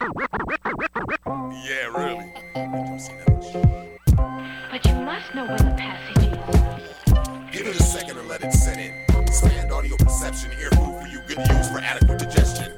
Yeah, really. But you must know where the passage is. Give it a second and let it set in. Stand audio perception, ear food for you, good use for adequate digestion.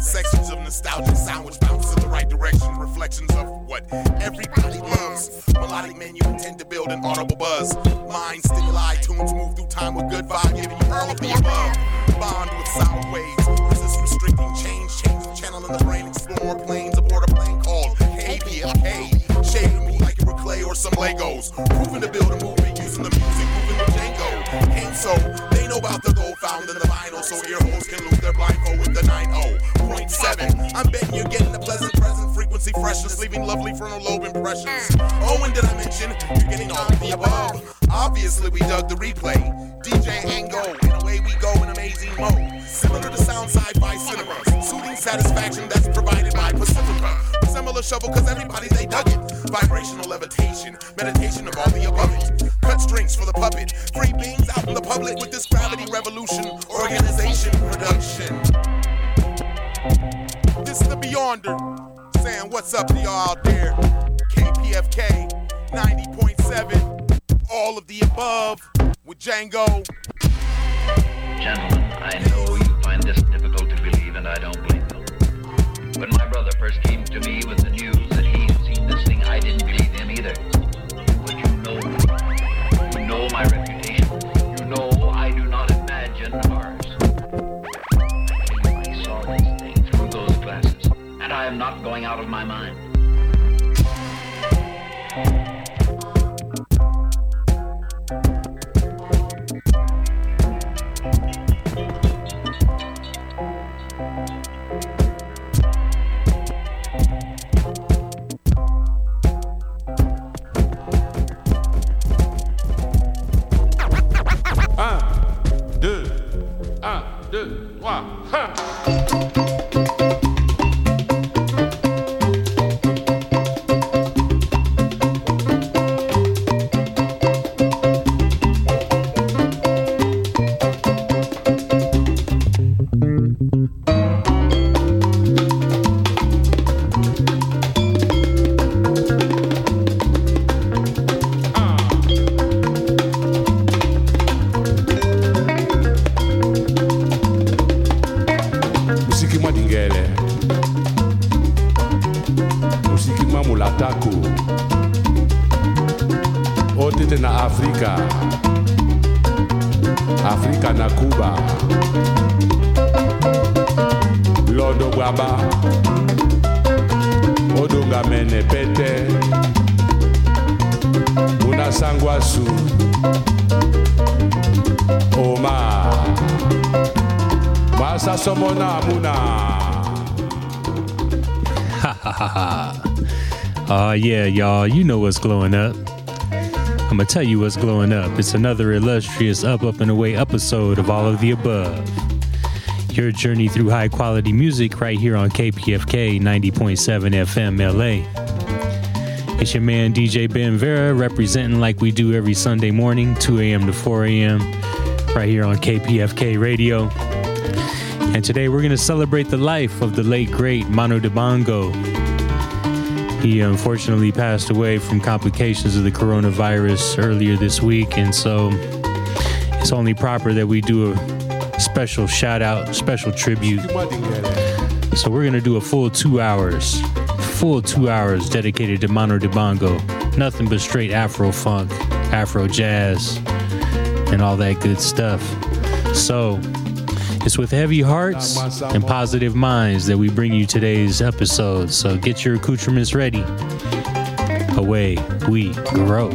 Sections of nostalgia sandwich bounce in the right direction. Reflections of what everybody loves. Melodic menu intend to build an audible buzz. Mind stimuli, tunes move through time with good vibe, giving you all of the above. Bond with sound waves. Resist restricting change. Change channel the brain. Explore planes aboard a plane called KPFK. Shade me like you were clay or some Legos. Proving to build a movement using the music, moving the Django. Ain't so, they know about the gold found in the vinyl, so ear holes can lose their blindfold with the 90.7. I'm betting you're getting a pleasant present, frequency freshness, leaving lovely frontal lobe impressions. Oh, and did I mention you're getting all of the above? Obviously, we dug the replay. DJ Ango, and away we go in amazing mode. Similar to sound sci-fi cinema, soothing satisfaction that's provided by Pacifica. Similar shovel, cause everybody they dug it. Vibrational levitation, meditation of all the above it. Cut strings for the puppet. Free beings out in the public with this gravity revolution. Organization production. This is the Beyonder. Saying what's up to y'all out there. KPFK 90.7. All of the above with Django. Gentlemen, I know you find this difficult to believe, and I don't blame you. When my brother first came to me with the news that he had seen this thing, I didn't believe him either. But you know, you know my reputation. You know I do not imagine ours. I I saw this thing through those glasses, and I am not going out of my mind. Trois. Yeah, y'all, you know what's glowing up. I'm gonna tell you what's glowing up. It's another illustrious Up, Up, and Away episode of All of the Above. Your journey through high quality music right here on KPFK 90.7 FM LA. It's your man DJ Ben Vera representing like we do every Sunday morning, 2 a.m. to 4 a.m., right here on KPFK Radio. And today we're to celebrate the life of the late, great Manu Dibango. He unfortunately passed away from complications of the coronavirus earlier this week, and so it's only proper that we do a special shout out, special tribute. So we're to do a full two hours, full two hours dedicated to Manu Dibango. Nothing but straight Afro funk, Afro jazz, and all that good stuff. So it's with heavy hearts and positive minds that we bring you today's episode. So get your accoutrements ready. Away we grow.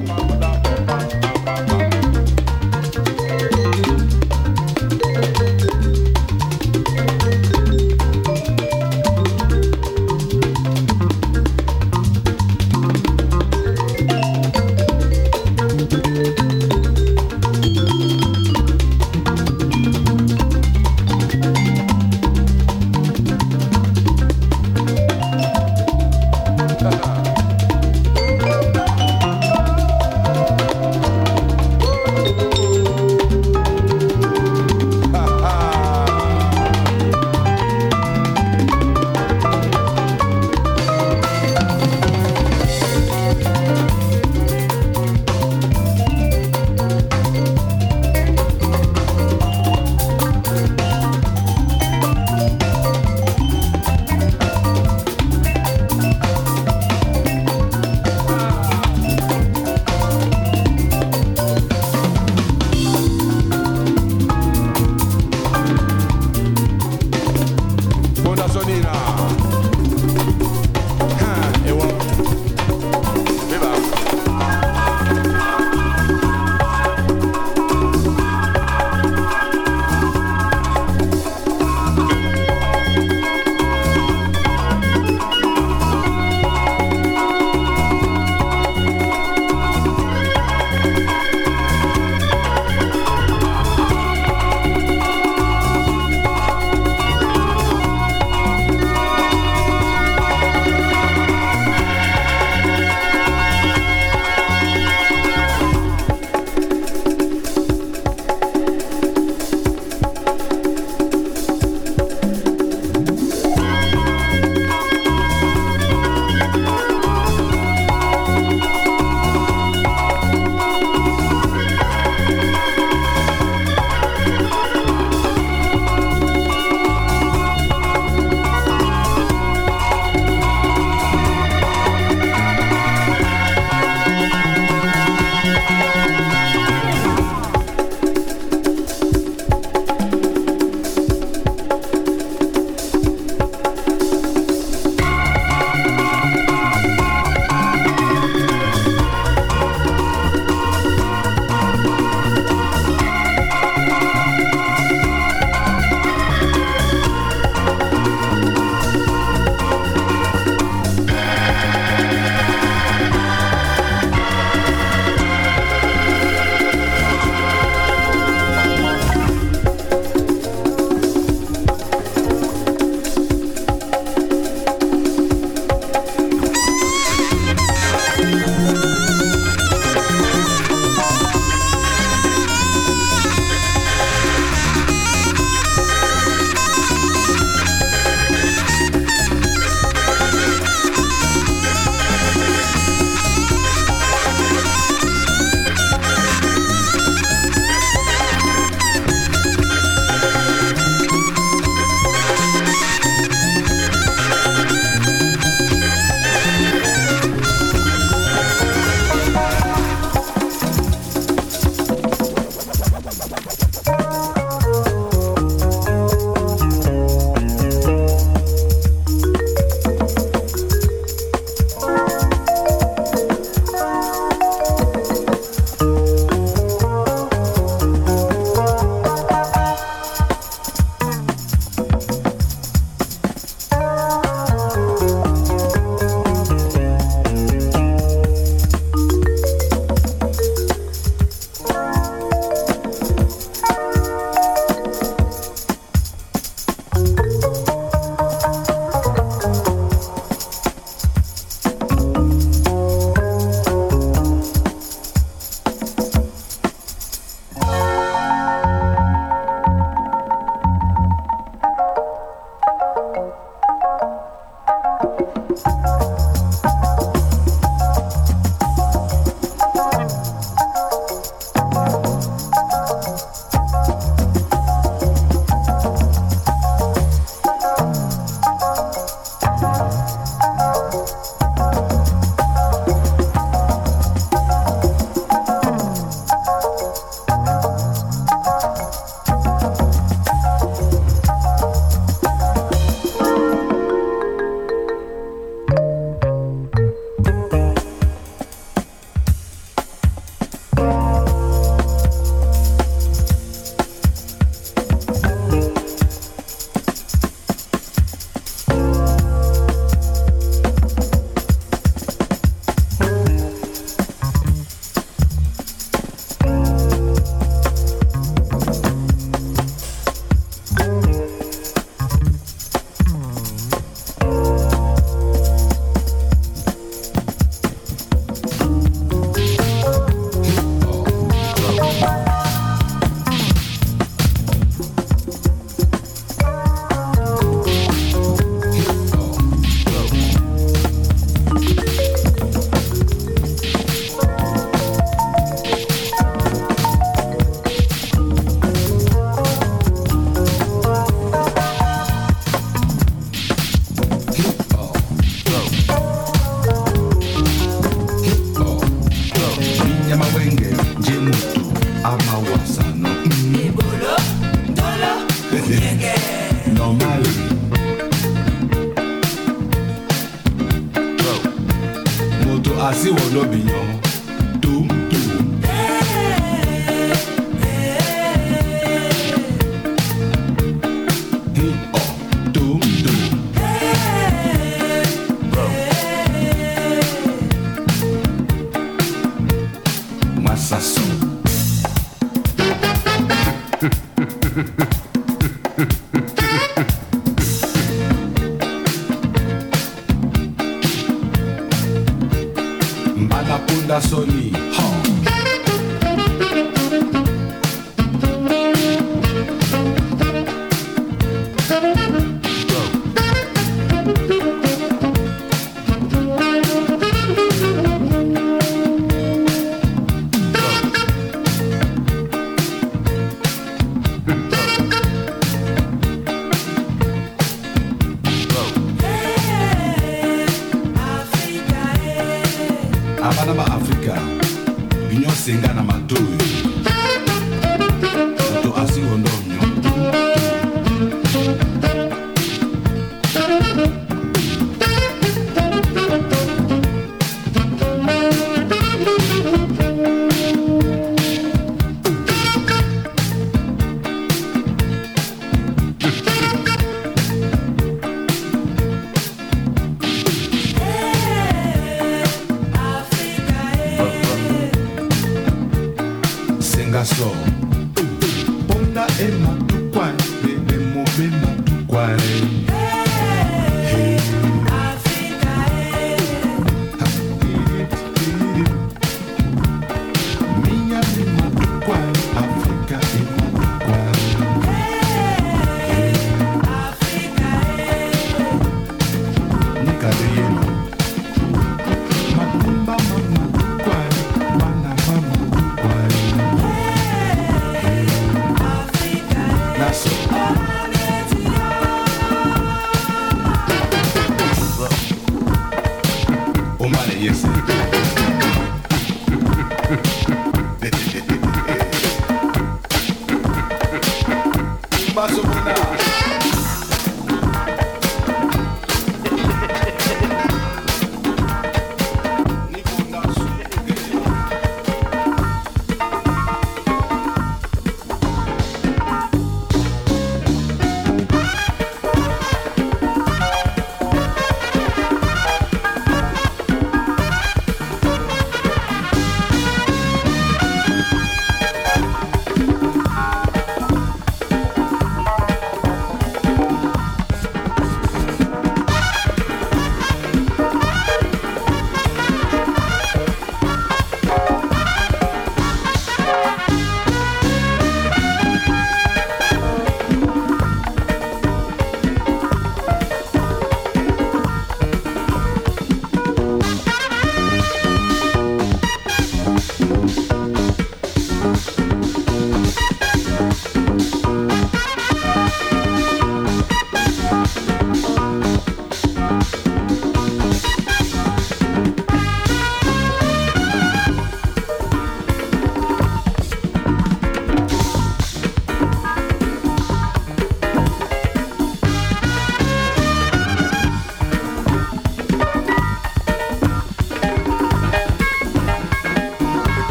Mbala punda soni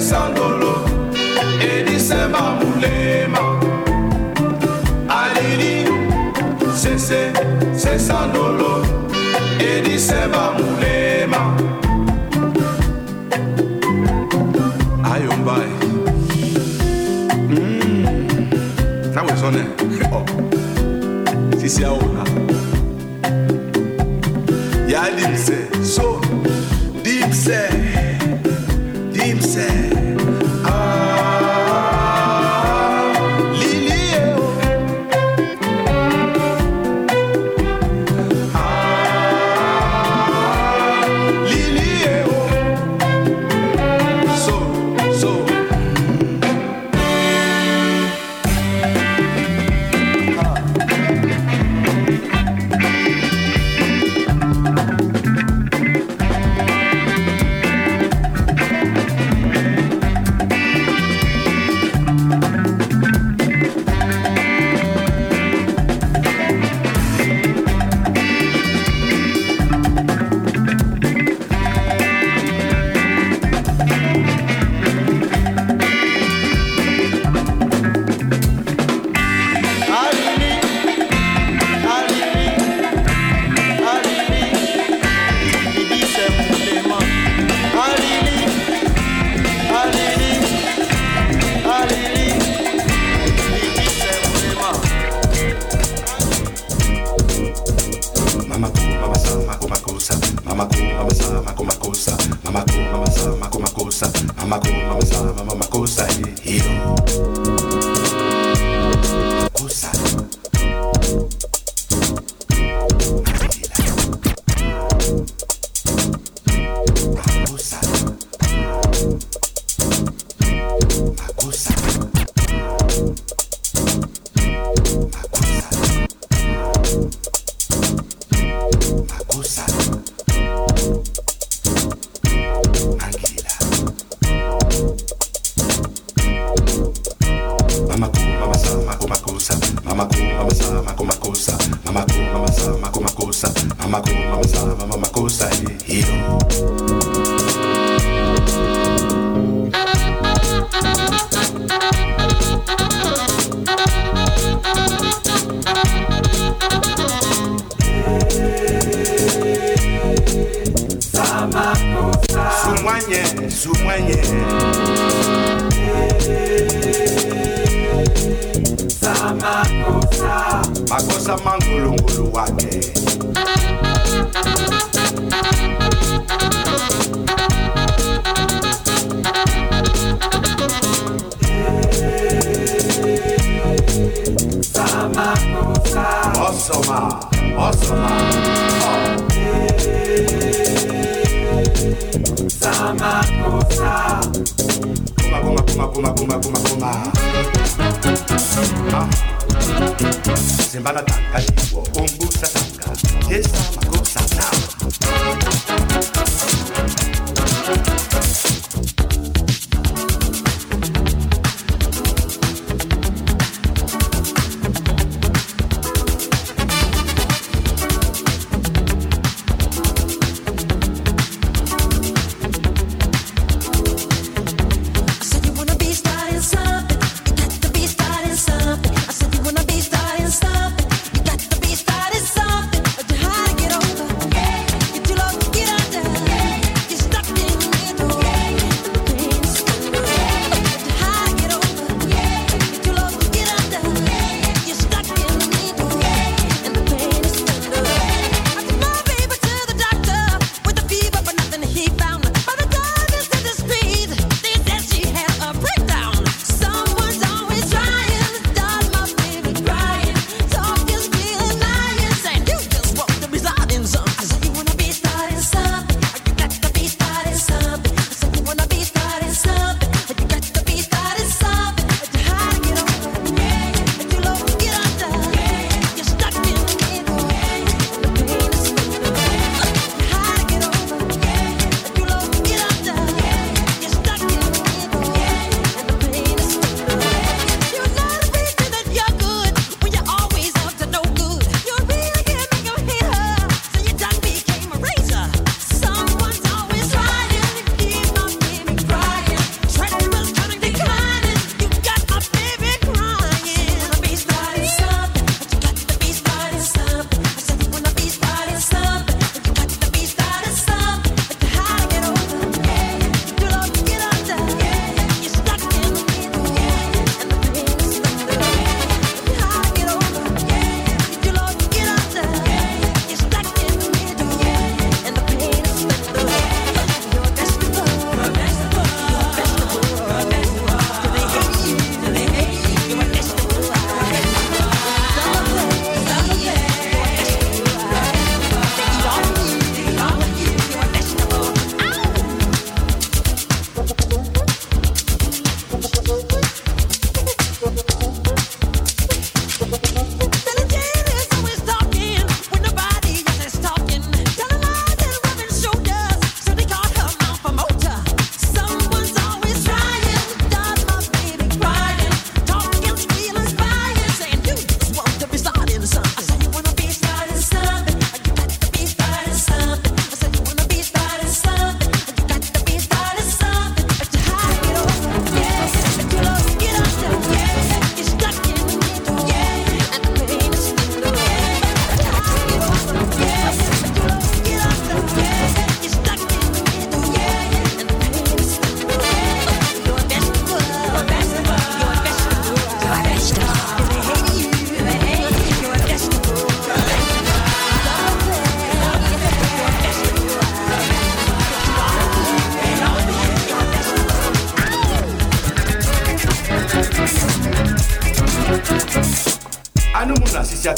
sesandolo edisemba mulema. Alili sese sesandolo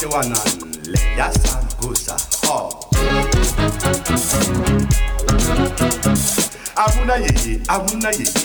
Jatiwanan le yasa gusa ho. Amuna yeye, amuna yeye,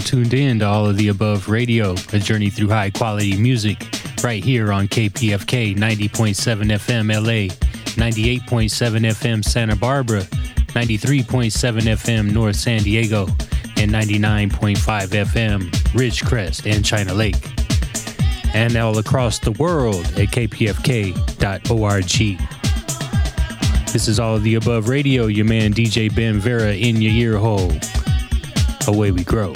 are tuned in to all of the above radio, a journey through high quality music, right here on KPFK 90.7 FM LA, 98.7 FM Santa Barbara, 93.7 FM North San Diego, and 99.5 FM Ridgecrest and China Lake. And all across the world at kpfk.org. This is all of the above radio, your man DJ Ben Vera in your ear hole. Away we grow.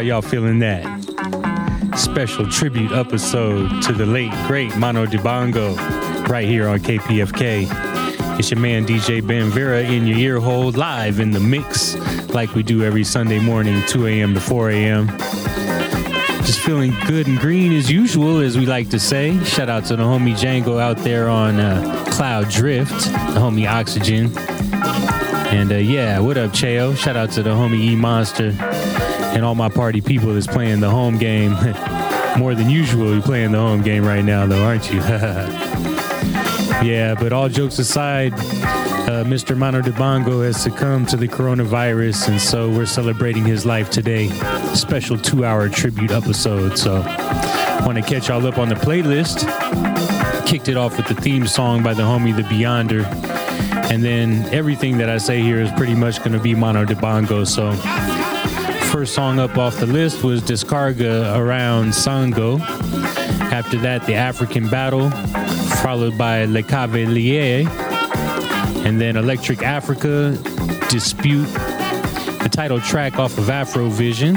How y'all feeling that? Special tribute episode to the late, great Manu Dibango right here on KPFK. It's your man DJ Ben Vera in your ear hole, live in the mix, like we do every Sunday morning, 2 a.m. to 4 a.m. Just feeling good and green as usual, as we like to say. Shout out to the homie Django out there on uh, Cloud Drift, the homie Oxygen. And uh, yeah, what up, Cheo? Shout out to the homie E Monster and all my party people that's playing the home game. More than usual, you're playing the home game right now, though, aren't you? yeah, but all jokes aside, uh, Mr. Mano Bongo has succumbed to the coronavirus, and so we're celebrating his life today. Special two hour tribute episode. So, want to catch y'all up on the playlist. Kicked it off with the theme song by the homie The Beyonder. And then everything that I say here is pretty much going to be Mano Bongo. So, first song up off the list was Descarga around Sango. After that, The African Battle, followed by Le Cavalier. And then Electric Africa, Dispute, the title track off of Afrovision,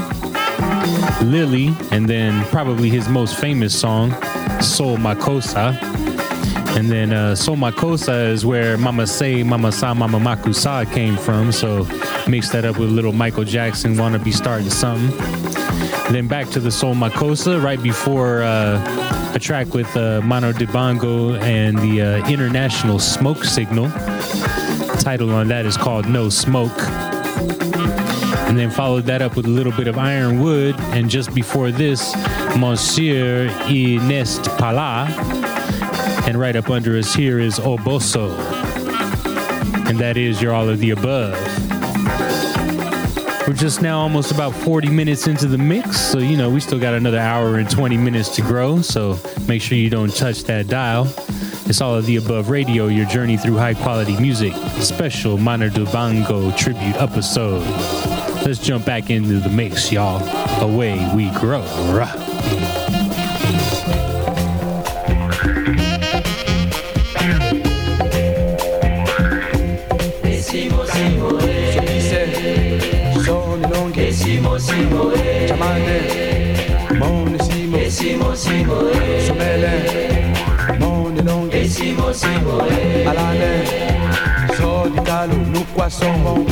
Lily, and then probably his most famous song, Soul Makossa. And then uh, Soul Makossa is where Mama Say, Mama Sa, Mama Makusa came from. So mix that up with little Michael Jackson, wanna be starting something. Then back to the Soul Makossa right before uh, a track with uh, Manu Dibango and the uh, International Smoke Signal. The title on that is called No Smoke. And then followed that up with a little bit of Ironwood. And just before this, Monsieur Inest Pala. And right up under us here is Oboso. And that is your all of the above. We're just now almost about 40 minutes into the mix. So, you know, we still got another hour and 20 minutes to grow. So make sure you don't touch that dial. It's all of the above radio, your journey through high quality music. Special Manu Dibango tribute episode. Let's jump back into the mix, y'all. Away we grow. Rah. Sono lunghi Chamande Moni simo Somele Moni lunghi Alane So di talo Nukwa somo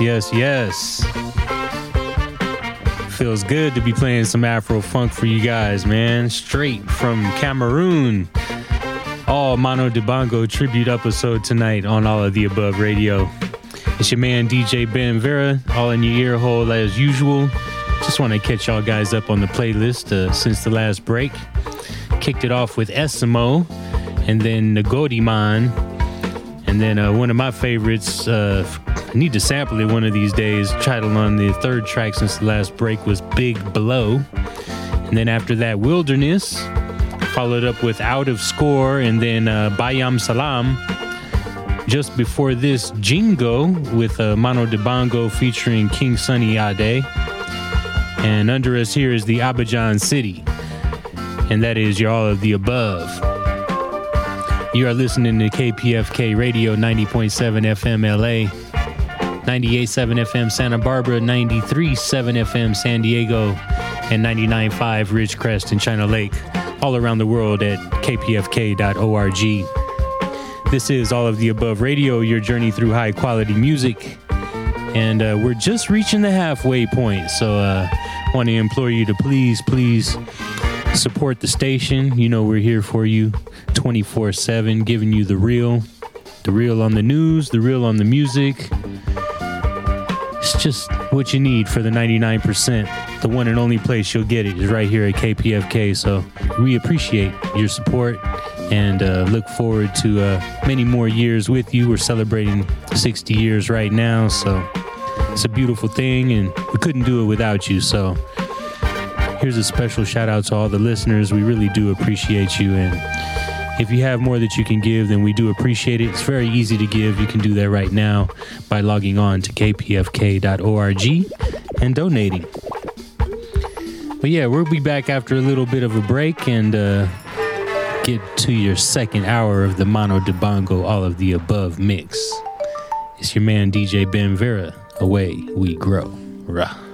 Yes, yes, yes. Feels good to be playing some Afro funk for you guys, man. Straight from Cameroon. All Manu Dibango tribute episode tonight on All of the Above Radio. It's your man DJ Ben Vera, all in your ear hole as usual. Just want to catch y'all guys up on the playlist uh, since the last break. Kicked it off with Esimo, and then Nagodiman, and then uh, one of my favorites. Uh, I need to sample it one of these days. Title on the third track since the last break was Big Blow, and then after that Wilderness, followed up with Out of Score, and then uh, Bayam Salam. Just before this, Jingo with uh, Manu Dibango featuring King Sunny Ade. And under us here is the Abidjan City. And that is your all of the above. You are listening to KPFK Radio 90.7 FM LA, 98.7 FM Santa Barbara, 93.7 FM San Diego, and 99.5 Ridgecrest and China Lake, all around the world at kpfk.org. This is All of the Above Radio, your journey through high quality music. And uh, we're just reaching the halfway point. So uh, want to implore you to please, please support the station. You know, we're here for you 24 7, giving you the real, the real on the news, the real on the music. It's just what you need for the 99%. The one and only place you'll get it is right here at KPFK. So we appreciate your support and uh, look forward to uh, many more years with you. We're celebrating 60 years right now, so it's a beautiful thing, and we couldn't do it without you. So here's a special shout out to all the listeners. We really do appreciate you, and if you have more that you can give, then we do appreciate it. It's very easy to give. You can do that right now by logging on to kpfk.org and donating. But yeah, we'll be back after a little bit of a break and uh, get to your second hour of the Manu Dibango, all of the above mix. It's your man DJ Ben Vera. Away we grow. Rah.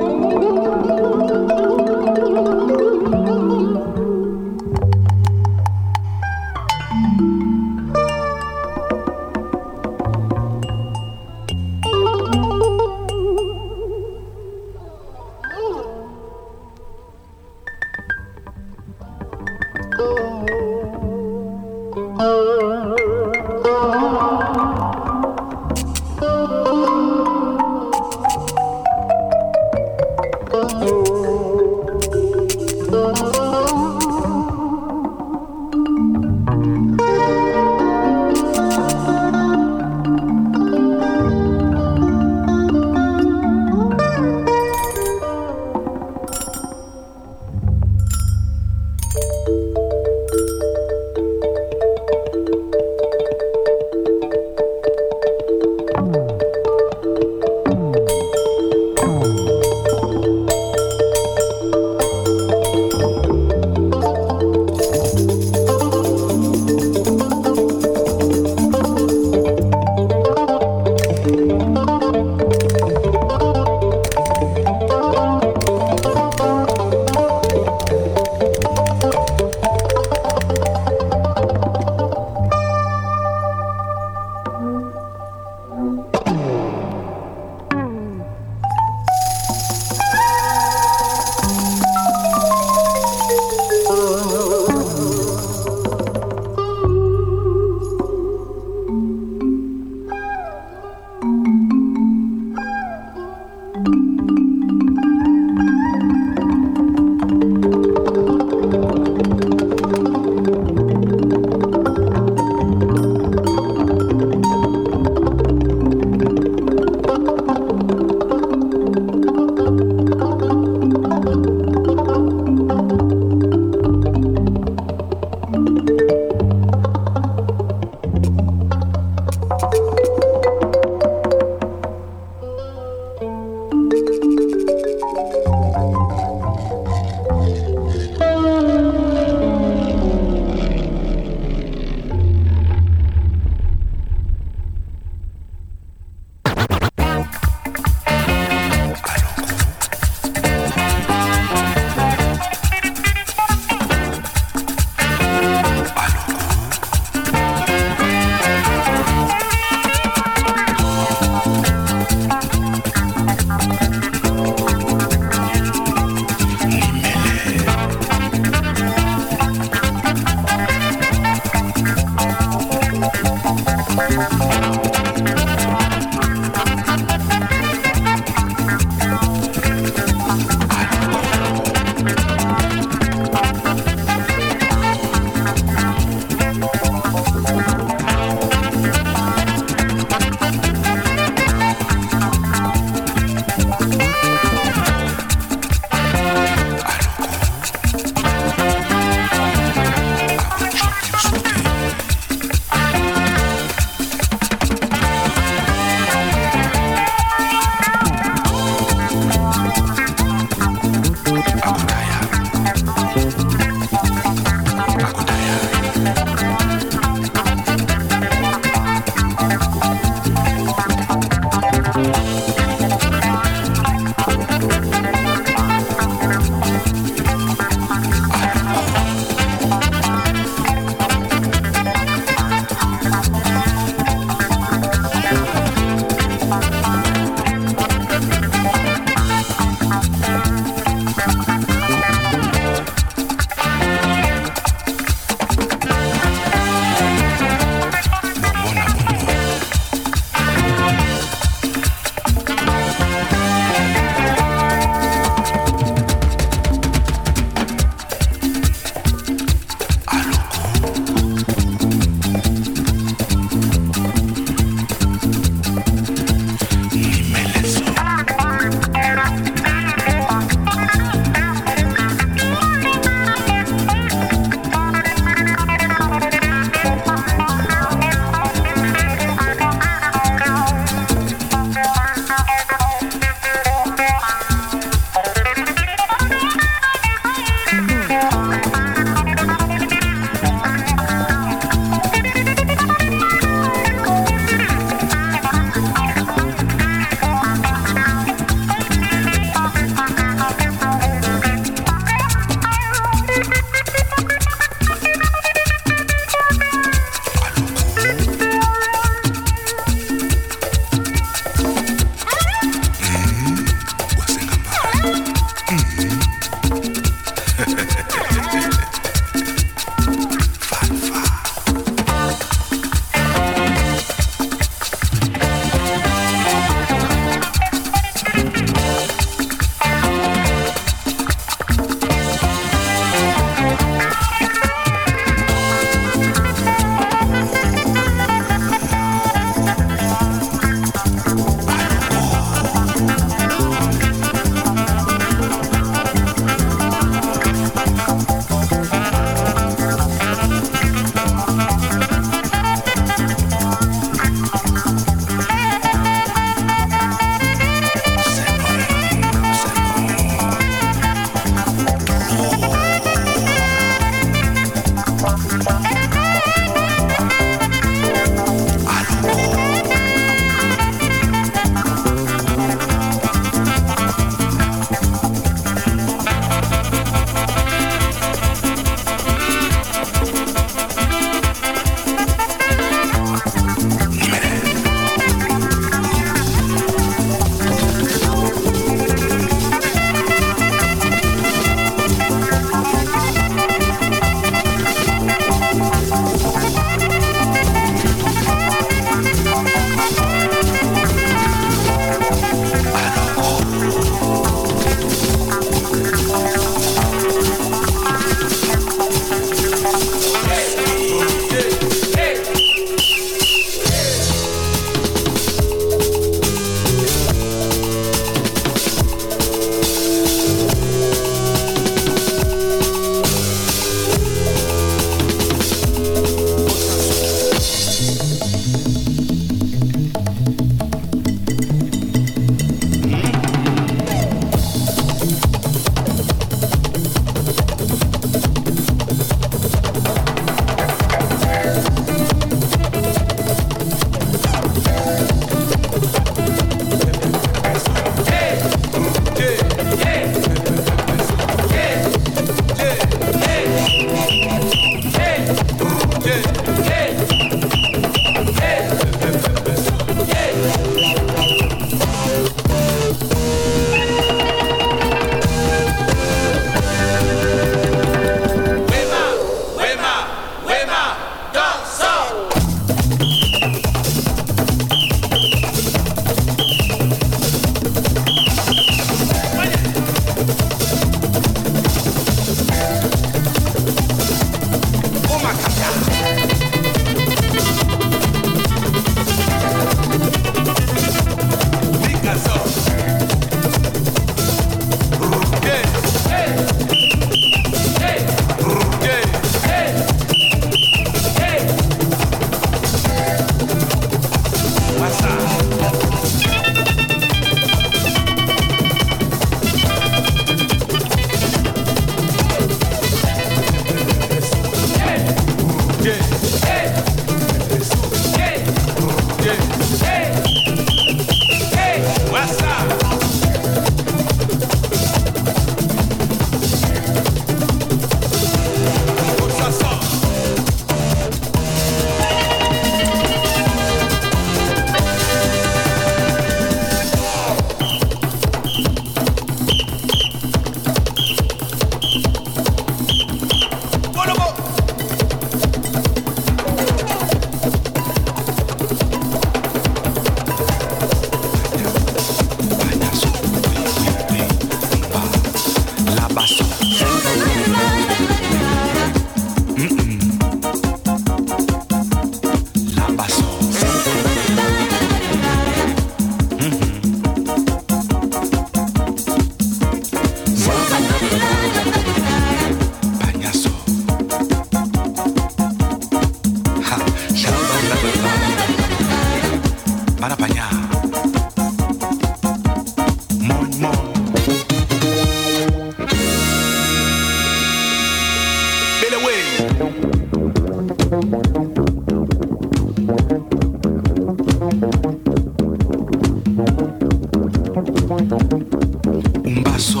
umbaso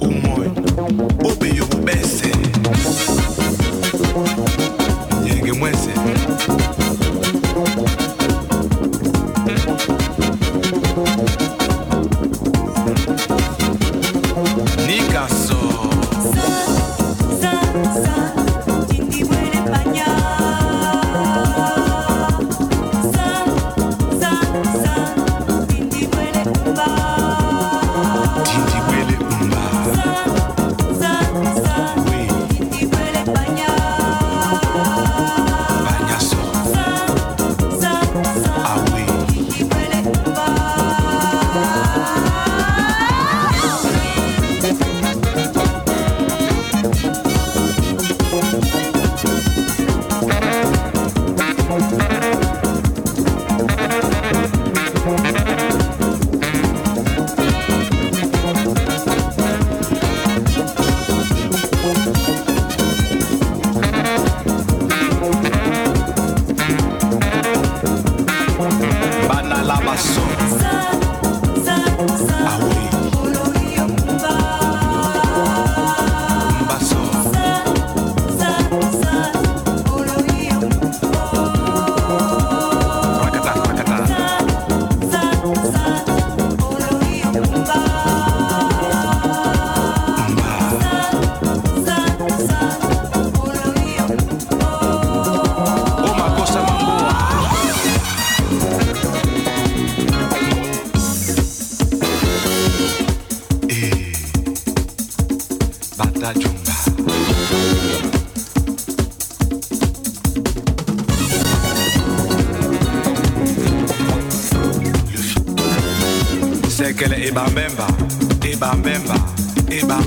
umwoyo ube yobubese Bekele Eba Memba, Eba Memba, Eba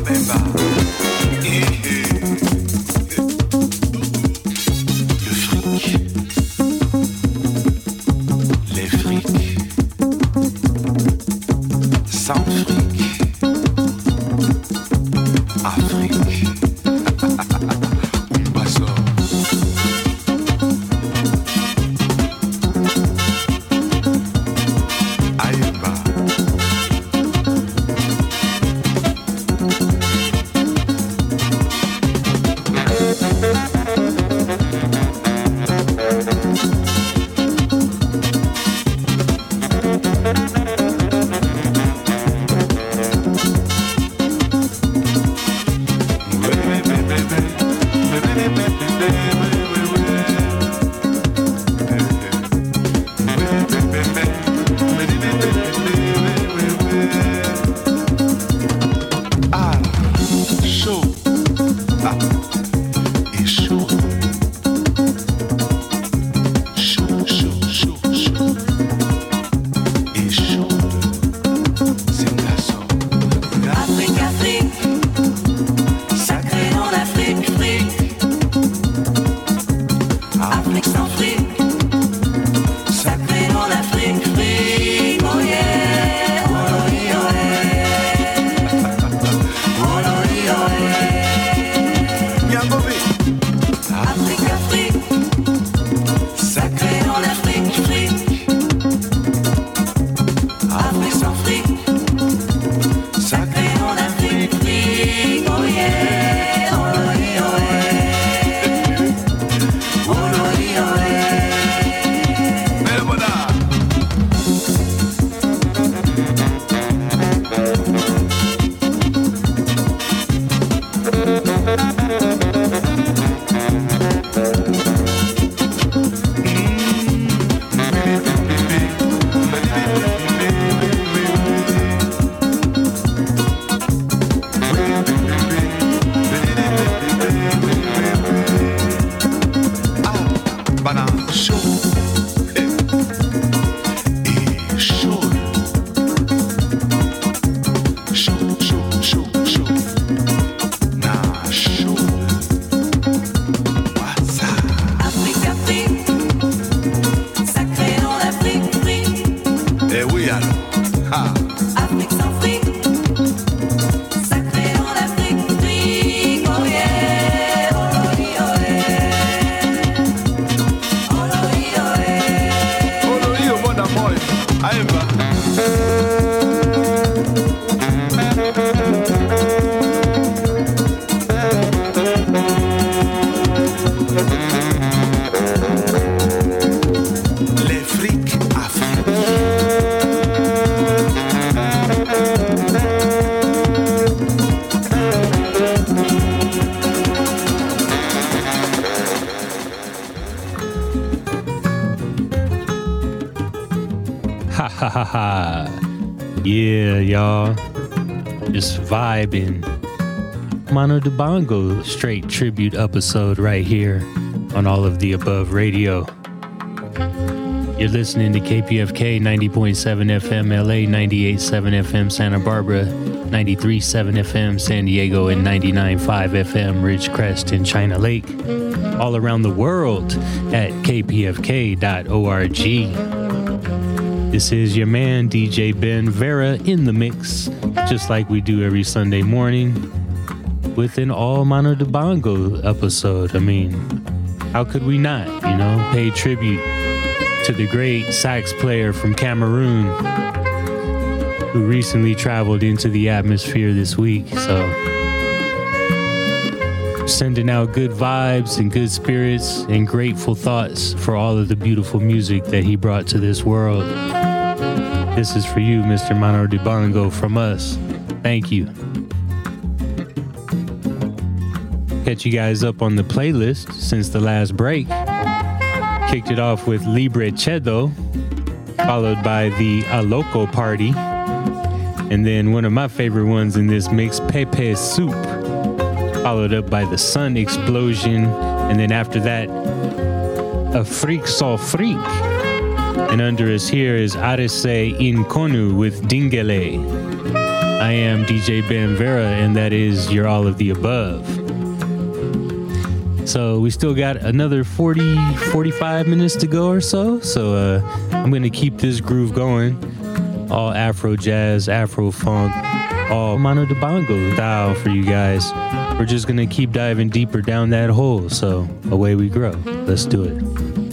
vibing. Manu Dibango straight tribute episode right here on all of the above radio. You're listening to KPFK 90.7 FM LA, 98.7 FM Santa Barbara, 93.7 FM San Diego, and 99.5 FM Ridgecrest in China Lake. All around the world at kpfk.org. This is your man, DJ Ben Vera, in the mix, just like we do every Sunday morning with an all Manu Dibango episode. I mean, how could we not, you know, pay tribute to the great sax player from Cameroon who recently traveled into the atmosphere this week. So, sending out good vibes and good spirits and grateful thoughts for all of the beautiful music that he brought to this world. This is for you, Mr. Manu Dibango, from us. Thank you. Catch you guys up on the playlist since the last break. Kicked it off with Libre Chedo, followed by the Aloko Party, and then one of my favorite ones in this mix, Pepe Soup, followed up by the Sun Explosion, and then after that, a Freak Sol Freak. And under us here is Arise Inconu with Dingele. I am DJ Ben Vera, and that is your all of the above. So we still got another 40, 45 minutes to go or so. So uh, I'm going to keep this groove going. All Afro jazz, Afro funk, all Manu Dibango style for you guys. We're just going to keep diving deeper down that hole. So away we grow. Let's do it.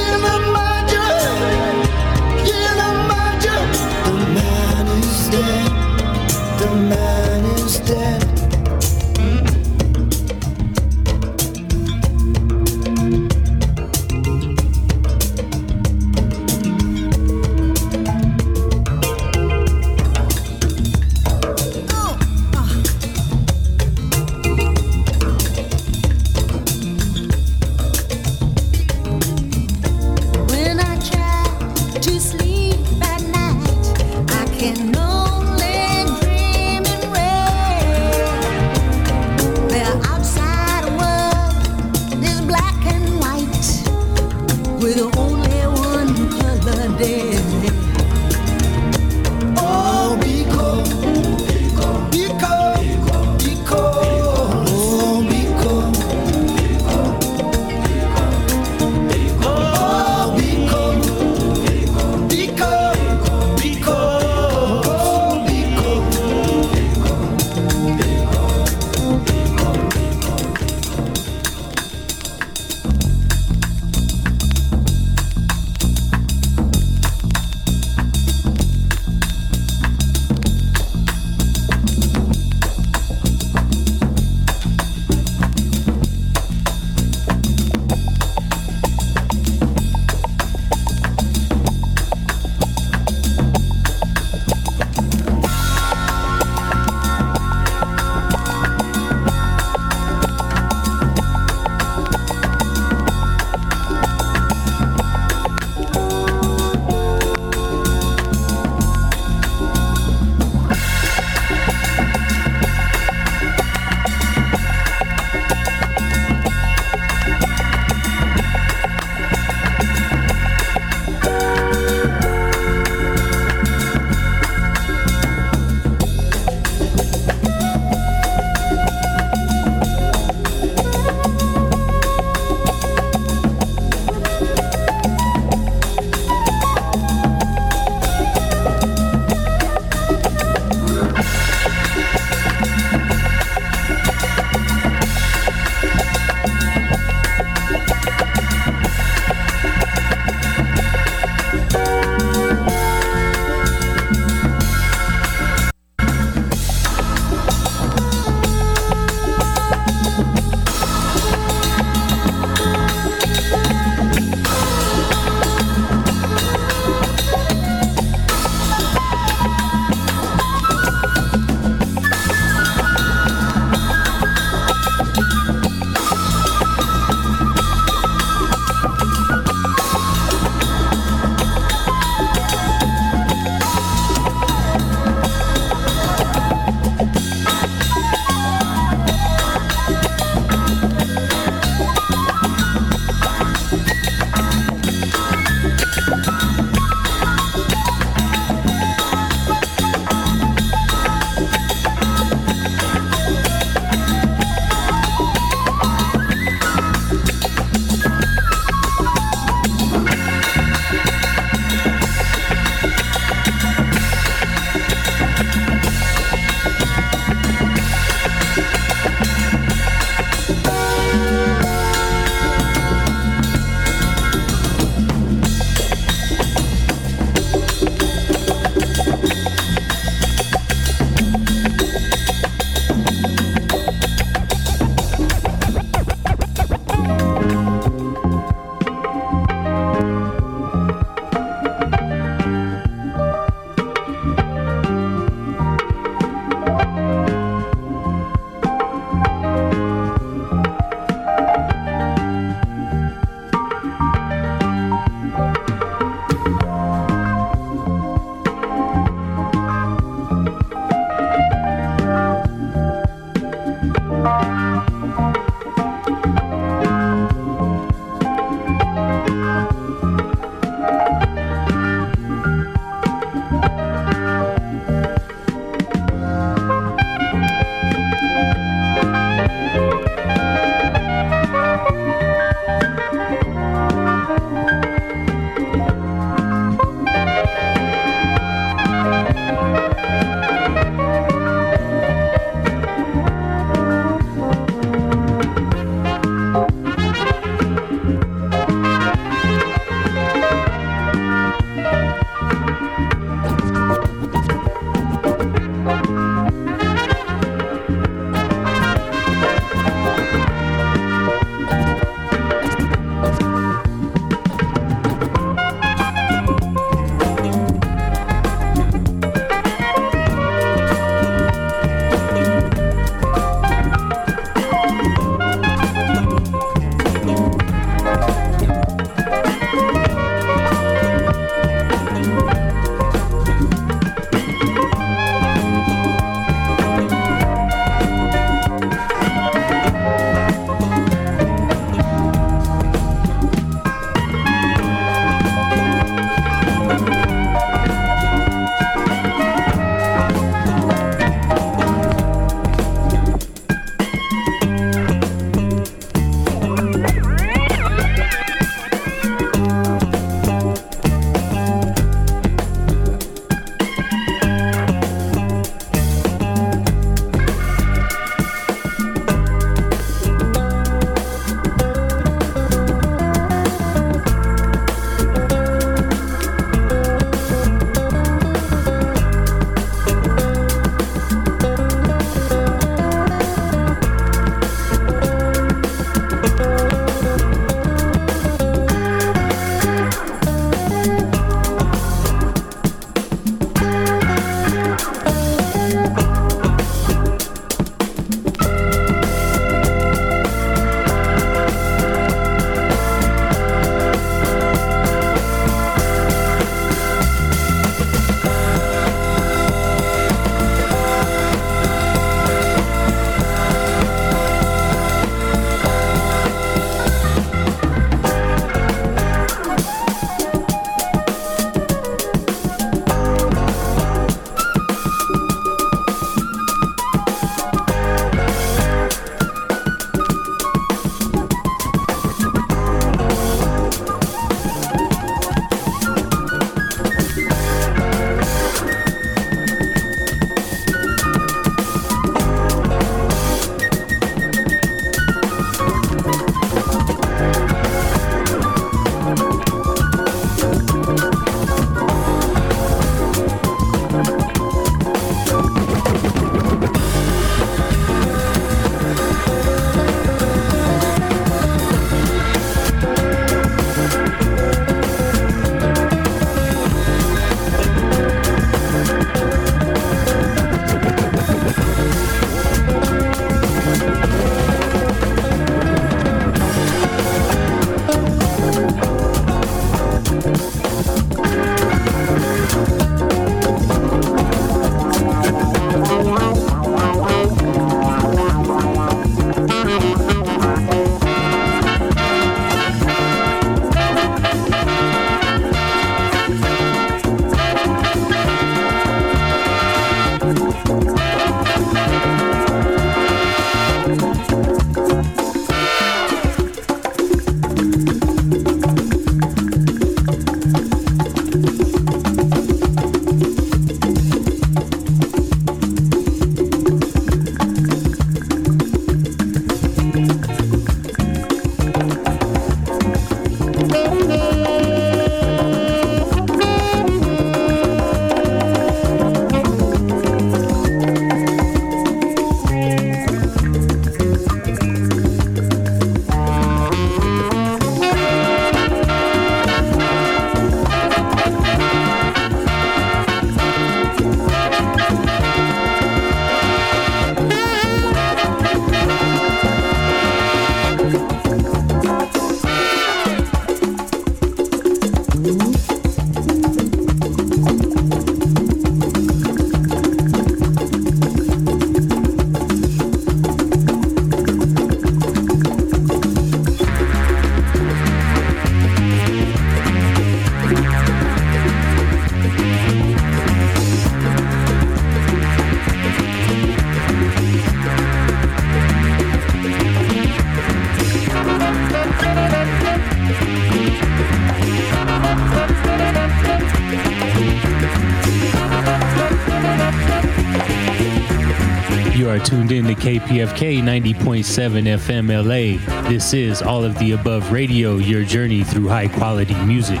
In to KPFK 90.7 FM LA. This is All of the Above Radio, your journey through high quality music.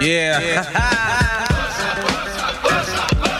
Yeah.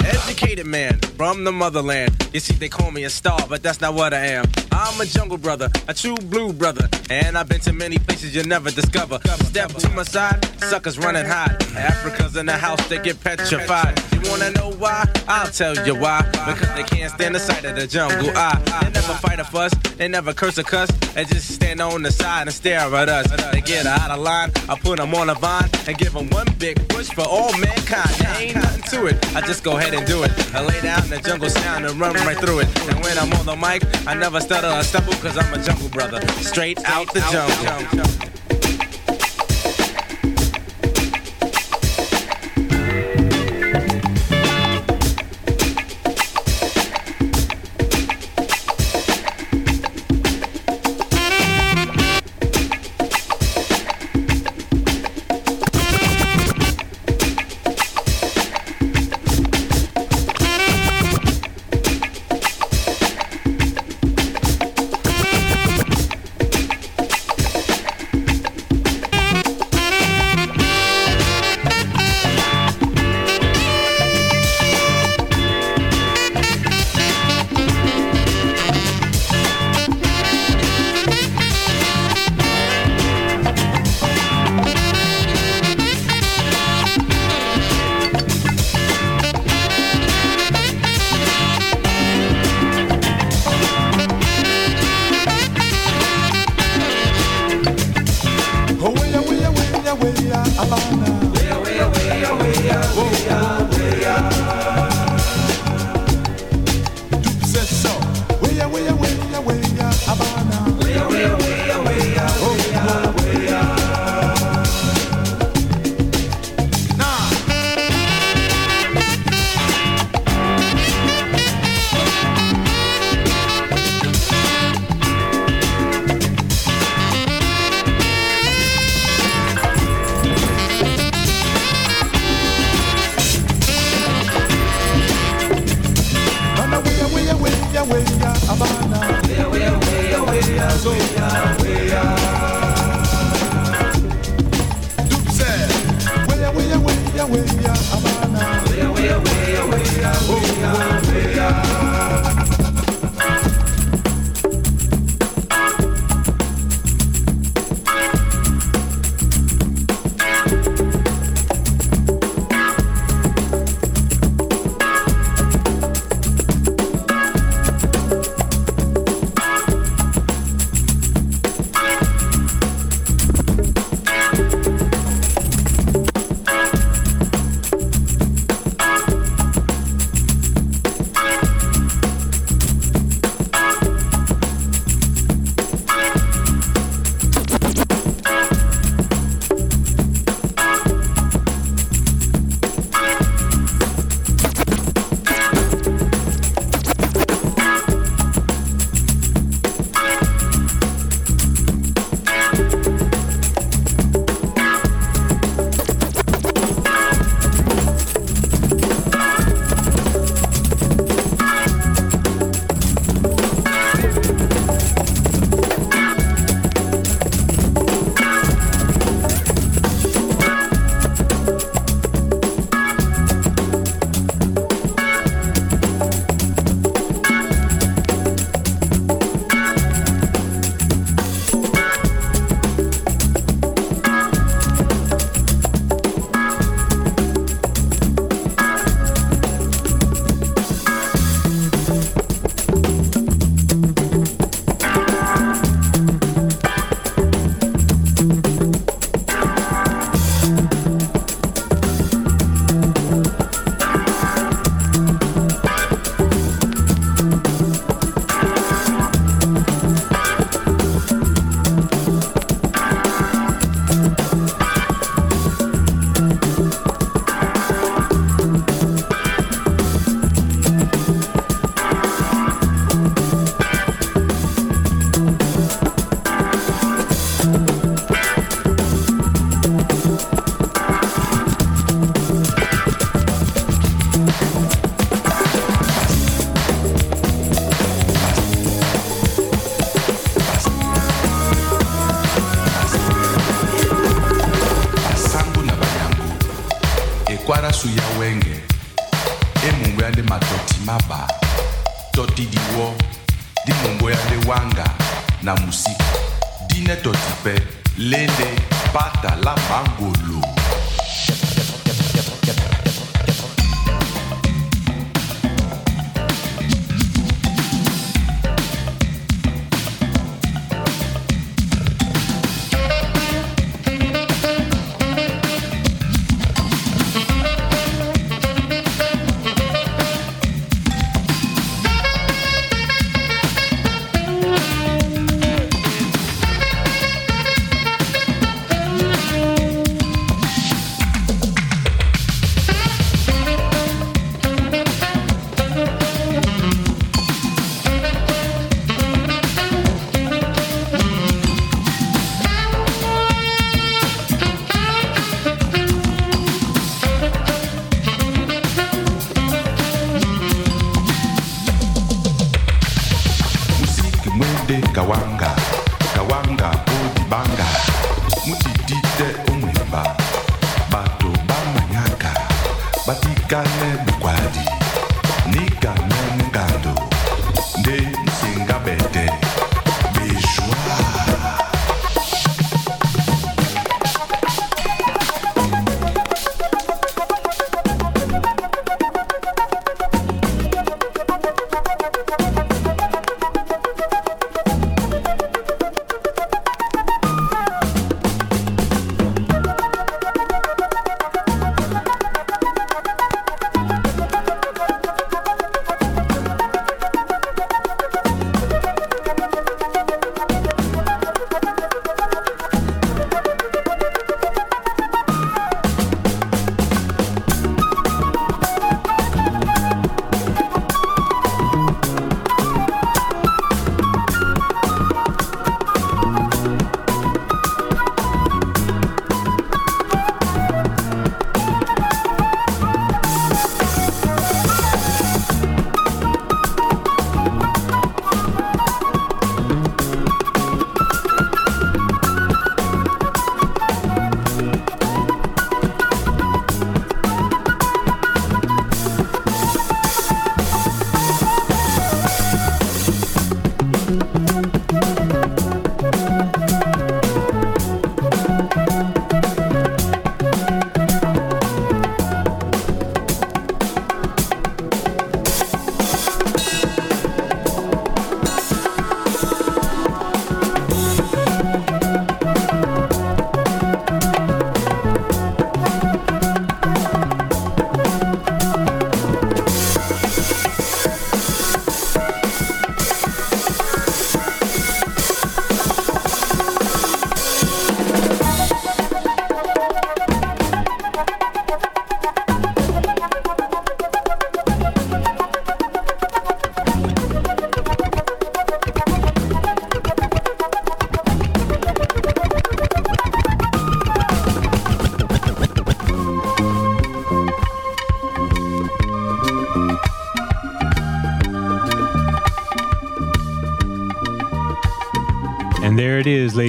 Educated man from the motherland. You see, they call me a star, but that's not what I am. I'm a jungle brother, a true blue brother. And I've been to many places you'll never discover. Step to my side, suckers running hot. Africa's in the house, they get petrified. You wanna know why? I'll tell you why. Because they can't stand the sight of the jungle. I, they never fight a fuss, they never curse or cuss. They just stand on the side and stare at us. They get out of line, I put them on a vine and give them one big push for all mankind. There ain't nothing to it, I just go ahead and do it. I lay down in the jungle sound and run right through it. And when I'm on the mic, I never stutter or stumble because I'm a jungle brother. Straight out the jungle.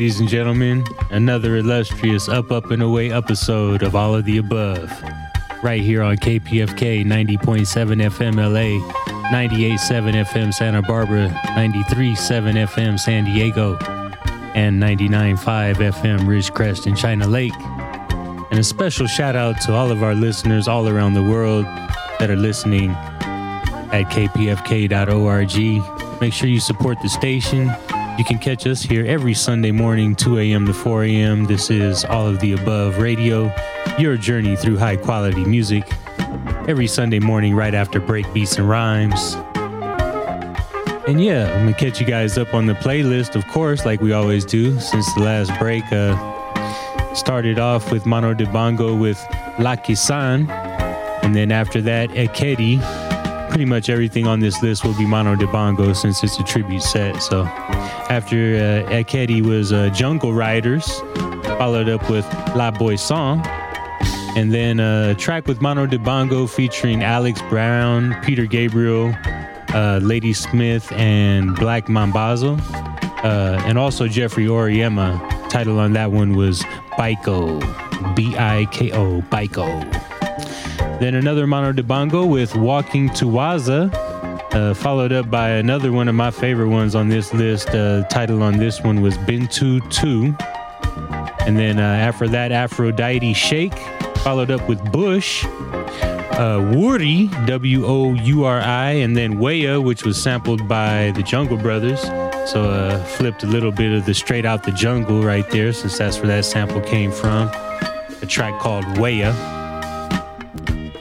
Ladies and gentlemen. Another illustrious Up, Up, and Away episode of All of the Above. Right here on KPFK 90.7 FM LA, 98.7 FM Santa Barbara, 93.7 FM San Diego, and 99.5 FM Ridgecrest and China Lake. And a special shout out to all of our listeners all around the world that are listening at kpfk.org. Make sure you support the station. You can catch us here every Sunday morning, 2 a.m. to 4 a.m. This is All of the Above Radio, your journey through high quality music. Every Sunday morning, right after break beats and rhymes. And yeah, I'm gonna catch you guys up on the playlist, of course, like we always do since the last break. Uh, started off with Manu Dibango with Lucky San, and then after that, Ekedi. Pretty much everything on this list will be Manu Dibango since it's a tribute set. So after uh, Ekedi was uh, Jungle Riders, followed up with La Boy Song, and then a track with Manu Dibango featuring Alex Brown, Peter Gabriel, uh, Ladysmith, and Black Mambazo, uh, and also Geoffrey Oryema. Title on that one was Biko, B I K O, Biko. Then another Manu Dibango with Walking to Waza, uh, followed up by another one of my favorite ones on this list. Uh, title on this one was Bintu 2. And then uh, after that, Aphrodite Shake, followed up with Bush, uh, W O U R I, and then Waya, which was sampled by the Jungle Brothers. So uh, flipped a little bit of the straight out the jungle right there, since that's where that sample came from. A track called Waya.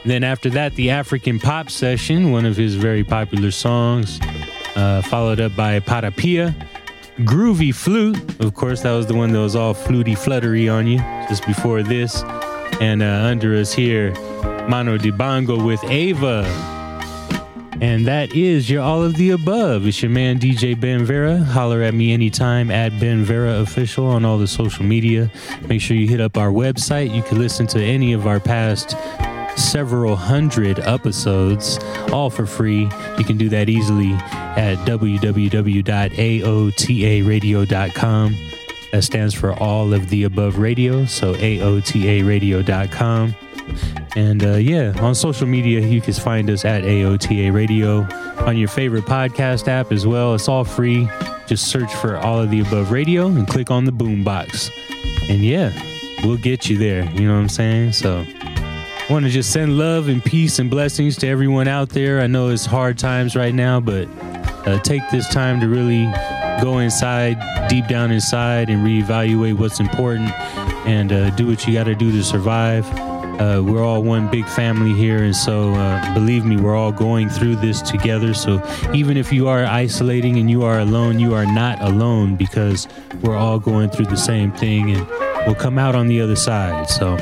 Then after that, the African Pop Session, one of his very popular songs, uh, followed up by Patapia, Groovy Flute. Of course, that was the one that was all fluty fluttery on you just before this. And uh, under us here, Manu Dibango with Ava. And that is your all of the above. It's your man DJ Ben Vera. Holler at me anytime at Ben Vera Official on all the social media. Make sure you hit up our website. You can listen to any of our past several hundred episodes, all for free. You can do that easily at www.aotaradio.com. That stands for All of the Above Radio. So AOTA radio.com. And uh, yeah, on social media, you can find us at AOTA Radio on your favorite podcast app as well. It's all free. Just search for All of the Above Radio and click on the boombox. And yeah, we'll get you there. You know what I'm saying? So want to just send love and peace and blessings to everyone out there. I know it's hard times right now, but uh, take this time to really go inside, deep down inside, and reevaluate what's important and uh, do what you got to do to survive. Uh, we're all one big family here, and so uh, believe me, we're all going through this together. So even if you are isolating and you are alone, you are not alone because we're all going through the same thing, and we'll come out on the other side. So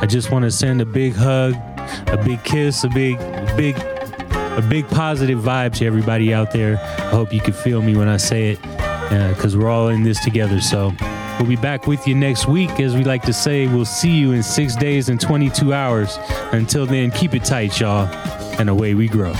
I just want to send a big hug, a big kiss, a big, big, a big positive vibe to everybody out there. I hope you can feel me when I say it, uh, because we're all in this together. So. We'll be back with you next week. As we like to say, we'll see you in six days and 22 hours. Until then, keep it tight, y'all, and away we grow.